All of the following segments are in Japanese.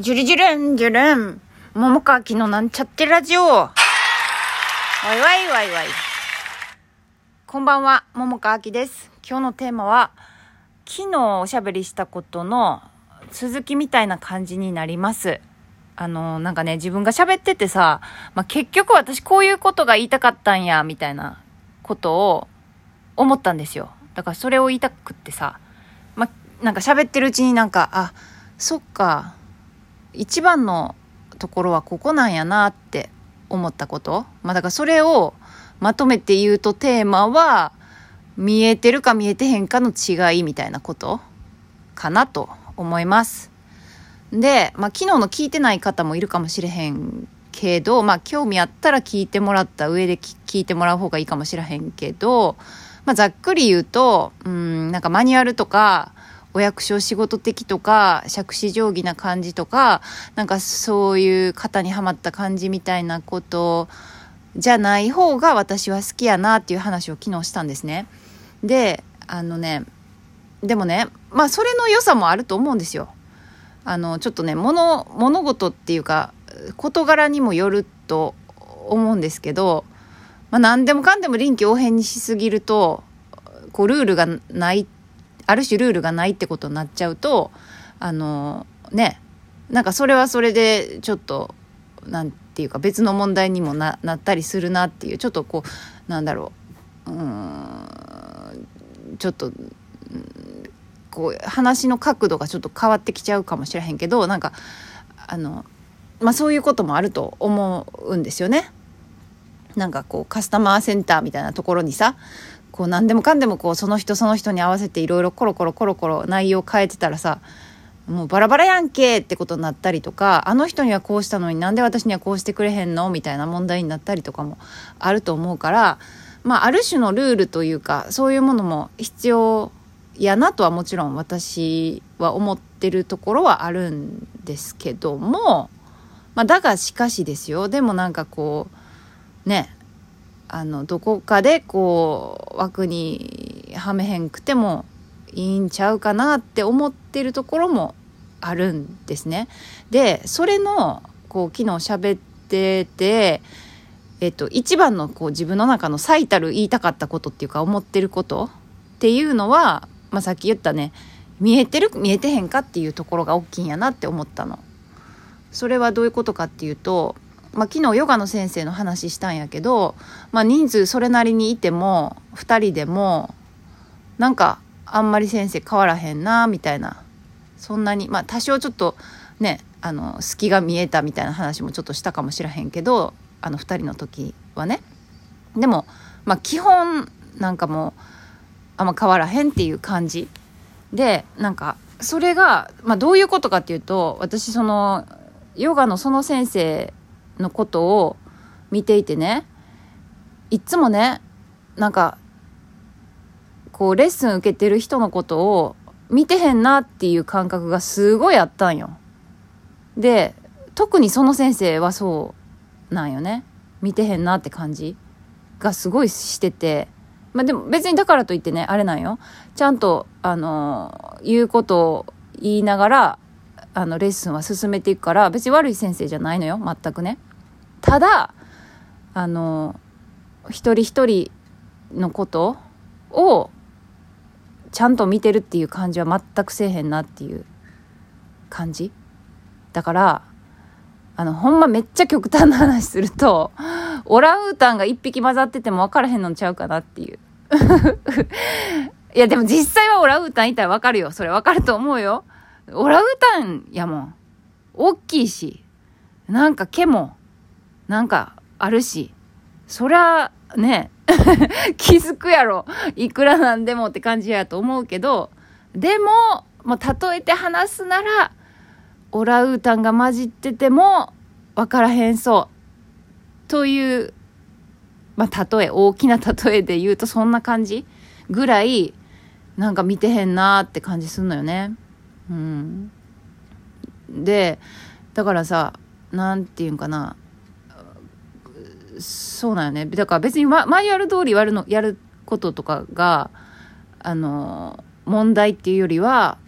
ジュリジュルン、ジュルン。桃川きのなんちゃってラジオ。わいわいわいわい。こんばんは、桃川きです。今日のテーマは、昨日おしゃべりしたことの続きみたいな感じになります。あの、なんかね、自分が喋っててさ、まあ、結局私こういうことが言いたかったんや、みたいなことを思ったんですよ。だからそれを言いたくってさ、まあ、なんか喋ってるうちになんか、あ、そっか、一番のところはここなんやなって思ったこと。まあだからそれをまとめて言うとテーマは、見えてるか見えてへんかの違いみたいなことかなと思います。で、まあ昨日の聞いてない方もいるかもしれへんけど、まあ興味あったら聞いてもらった上で聞聞いてもらう方がいいかもしれへんけど、まあざっくり言うと、うん、なんかマニュアルとか、お役所仕事的とか、杓子定規な感じとか、なんかそういう型にはまった感じみたいなことじゃない方が私は好きやなっていう話を昨日したんですね。で、あのね、でもね、まあそれの良さもあると思うんですよ。あの、ちょっとね、物、物事っていうか、事柄にもよると思うんですけど、まあ何でもかんでも臨機応変にしすぎると、こうルールがないってある種ルールがないってことになっちゃうとあのねなんかそれはそれでちょっとなんていうか別の問題にもなったりするなっていうちょっとこうなんだろううんちょっとこう話の角度がちょっと変わってきちゃうかもしれへんけどなんかあのまあそういうこともあると思うんですよね。なんかこうカスタマーセンターみたいなところにさこう何でもかんでもこうその人その人に合わせていろいろコロコロコロコロ内容変えてたらさもうバラバラやんけってことになったりとかあの人にはこうしたのになんで私にはこうしてくれへんの？みたいな問題になったりとかもあると思うからまあある種のルールというかそういうものも必要やなとはもちろん私は思ってるところはあるんですけどもまあだがしかしですよ。でもなんかこうねあのどこかでこう枠にはめへんくてもいいんちゃうかなって思ってるところもあるんですね。でそれのこう昨日喋ってて、えっと、一番のこう自分の中の最たる言いたかったことっていうか思ってることっていうのは、まあ、さっき言ったね見えてる見えてへんかっていうところが大きいんやなって思ったの。それはどういうことかっていうとまあ、昨日ヨガの先生の話したんやけど、まあ、人数それなりにいても2人でもなんかあんまり先生変わらへんなみたいな。そんなにまあ多少ちょっとねあの隙が見えたみたいな話もちょっとしたかもしれへんけどあの2人の時はね。でも、まあ、基本なんかもうあんま変わらへんっていう感じ。でなんかそれが、まあ、どういうことかっていうと私そのヨガのその先生のことを見ていてねいっつもねなんかこうレッスン受けてる人のことを見てへんなっていう感覚がすごいあったんよ。で特にその先生はそうなんよね見てへんなって感じがすごいしててまあでも別にだからといってねあれなんよちゃんとあの言うことを言いながらあのレッスンは進めていくから別に悪い先生じゃないのよ全くね。ただあの一人一人のことをちゃんと見てるっていう感じは全くせえへんなっていう感じ。だからあのほんまめっちゃ極端な話すると オランウータンが一匹混ざってても分からへんのちゃうかなっていう。いやでも実際はオランウータンいたら分かるよ。それ分かると思うよ。オランウータンやもん。大きいし。なんか毛もなんかあるし、そりゃね、気づくやろ。いくらなんでもって感じやと思うけど、でも、もう例えて話すなら、オラウータンが混じってても分からへんそう。という、まあ例え、大きな例えで言うとそんな感じぐらい、なんか見てへんなーって感じすんのよね。うん。で、だからさ、なんていうんかな。そうなんよね。だから別にママニュアル通りやるの、やることとかが、あの、問題っていうよりは、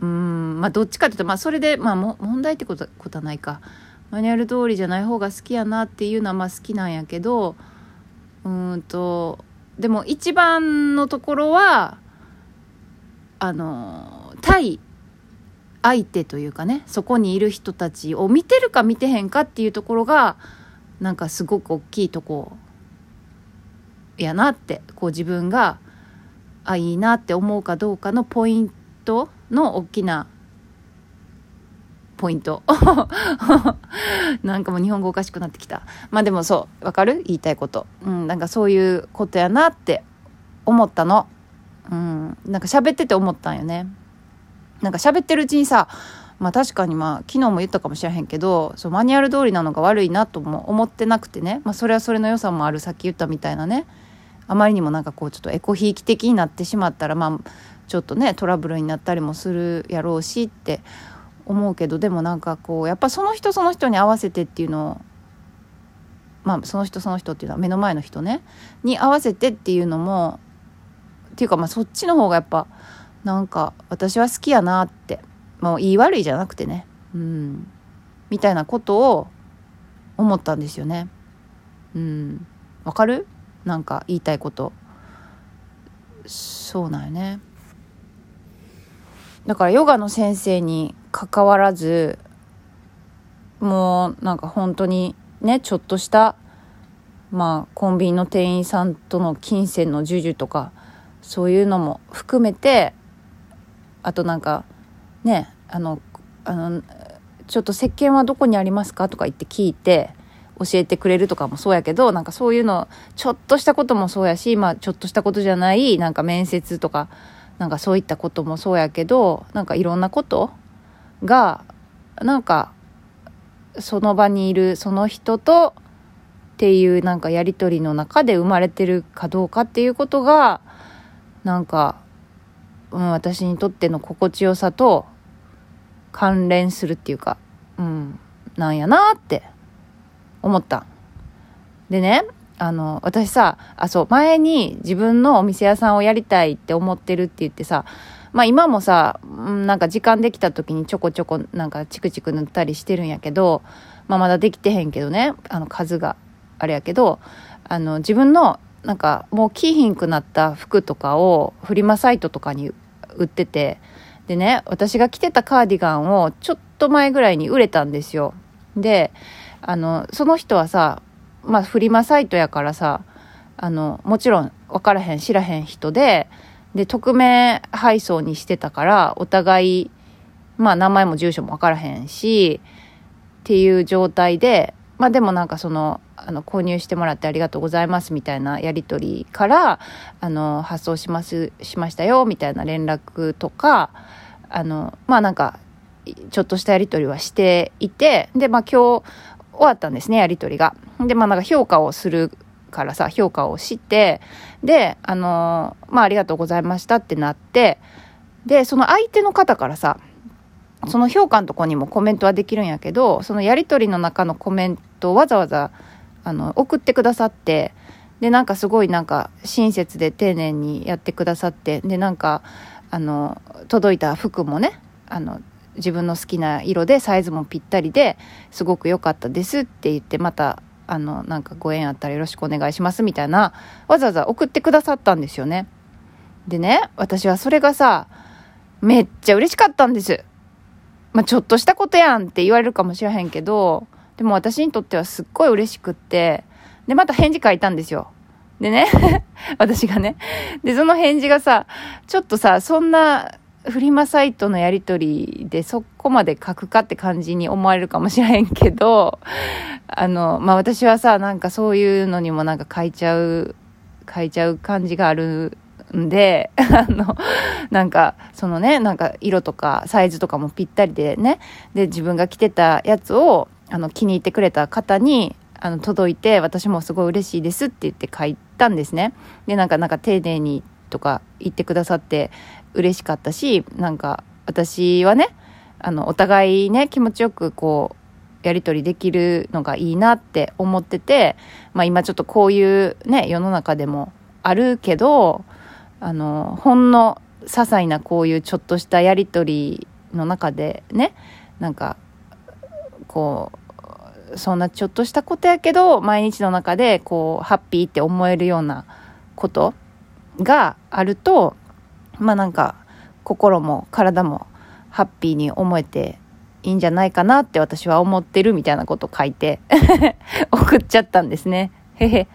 うんまあどっちかっていうとまあそれでまあも問題ってことことはないかマニュアル通りじゃない方が好きやなっていうのはまあ好きなんやけどうんとでも一番のところはあの対相手というかねそこにいる人たちを見てるか見てへんかっていうところがなんかすごく大きいとこやなってこう自分があいいなって思うかどうかのポイントの大きなポイント。なんかもう日本語おかしくなってきた。まあでもそうわかる？言いたいこと。うんなんかそういうことやなって思ったの。うんなんか喋ってて思ったんよね。なんか喋ってるうちにさまあ確かにまあ昨日も言ったかもしれへんけどそうマニュアル通りなのが悪いなとも思ってなくてね、まあ、それはそれの良さもあるさっき言ったみたいなね。あまりにもなんかこうちょっとエコひいき的になってしまったらまあちょっとねトラブルになったりもするやろうしって思うけどでもなんかこうやっぱその人その人に合わせてっていうのをまあその人その人っていうのは目の前の人ね。に合わせてっていうのもっていうかまあそっちの方がやっぱなんか私は好きやなってもう言い悪いじゃなくてね。うん。みたいなことを思ったんですよね。うん。わかる？なんか言いたいこと。そうなんよね。だからヨガの先生に関わらずもうなんか本当にねちょっとしたまあコンビニの店員さんとの金銭の授受とかそういうのも含めてあとなんかねあのあのちょっと石鹸はどこにありますかとか言って聞いて教えてくれるとかもそうやけどなんかそういうのちょっとしたこともそうやしまあちょっとしたことじゃないなんか面接とかなんかそういったこともそうやけどなんかいろんなことがなんかその場にいるその人とっていうなんかやり取りの中で生まれてるかどうかっていうことがなんか、うん、私にとっての心地よさと関連するっていうか、うん、なんやなって思った。でね、あの、私さ、あ、そう、前に自分のお店屋さんをやりたいって思ってるって言ってさ、まあ今もさ、なんか時間できた時にちょこちょこなんかチクチク塗ったりしてるんやけど、まあまだできてへんけどね、あの数があれやけど、あの自分のなんかもう着ひんくなった服とかをフリマサイトとかに売ってて、でね、私が着てたカーディガンをちょっと前ぐらいに売れたんですよ。で、あの、その人はさ、まあフリマサイトやからさ、あの、もちろん分からへん、知らへん人で、で、匿名配送にしてたから、お互い、まあ名前も住所も分からへんし、っていう状態で、まあでもなんかその、あの、購入してもらってありがとうございますみたいなやり取りから、あの、発送します、しましたよみたいな連絡とか、あの、まあなんか、ちょっとしたやり取りはしていて、で、まあ今日終わったんですね、やり取りが。で、まあなんか評価をするからさ、評価をして、で、あのまあありがとうございましたってなって、で、その相手の方からさ、その評価のとこにもコメントはできるんやけど、そのやり取りの中のコメントをわざわざ、あの、送ってくださって、で、なんかすごいなんか親切で丁寧にやってくださって、で、なんか、あの、届いた服もね、あの、自分の好きな色でサイズもぴったりですごく良かったですって言ってまたあのなんかご縁あったらよろしくお願いしますみたいなわざわざ送ってくださったんですよね。でね私はそれがさめっちゃ嬉しかったんです。まあ、ちょっとしたことやんって言われるかもしれへんけどでも私にとってはすっごい嬉しくってでまた返事書いたんですよ。でね 私がね。でその返事がさちょっとさそんなフリマサイトのやり取りでそこまで書くかって感じに思われるかもしれへんけど、あの、まあ、私はさ、なんかそういうのにもなんか書いちゃう、書いちゃう感じがあるんで、あの、なんか、そのね、なんか色とかサイズとかもぴったりでね、で、自分が着てたやつを、あの、気に入ってくれた方に、あの、届いて、私もすごい嬉しいですって言って書いたんですね。で、なんか、なんか丁寧にとか言ってくださって、嬉しかったし、なんか私はね、あの、お互いね、気持ちよくこう、やり取りできるのがいいなって思ってて、まあ今ちょっとこういうね、世の中でもあるけど、あの、ほんの些細なこういうちょっとしたやり取りの中でねなんかこうそんなちょっとしたことやけど毎日の中でこうハッピーって思えるようなことがあるとまあなんか心も体もハッピーに思えていいんじゃないかなって私は思ってるみたいなこと書いて 送っちゃったんですね。へへ。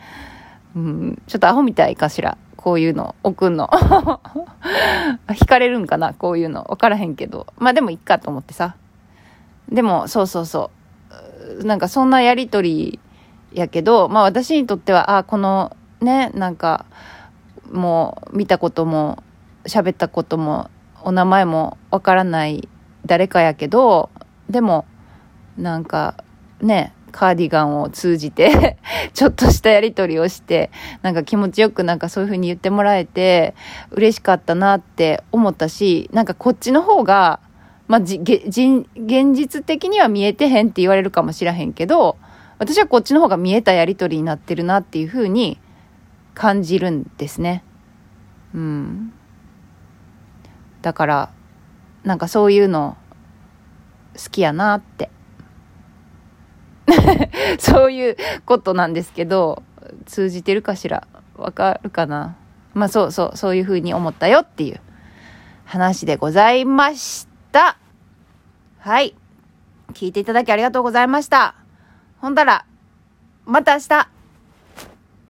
うん、ちょっとアホみたいかしら。こういうの送んの。惹かれるんかな？こういうの。わからへんけど。まあでもいっかと思ってさ。でも、そうそうそう。なんかそんなやりとりやけど、まあ私にとっては、あ、このね、なんか、もう見たことも喋ったこともお名前もわからない誰かやけどでもなんかねカーディガンを通じて ちょっとしたやり取りをしてなんか気持ちよくなんかそういう風に言ってもらえて嬉しかったなって思ったしなんかこっちの方がまあ、じ、現実的には見えてへんって言われるかもしらへんけど、私はこっちの方が見えたやりとりになってるなっていう風に感じるんですね。うん。だからなんかそういうの好きやなって そういうことなんですけど通じてるかしらわかるかなまあそうそうそういうふうに思ったよっていう話でございましたはい。聞いていただきありがとうございました。ほんだらまた明日。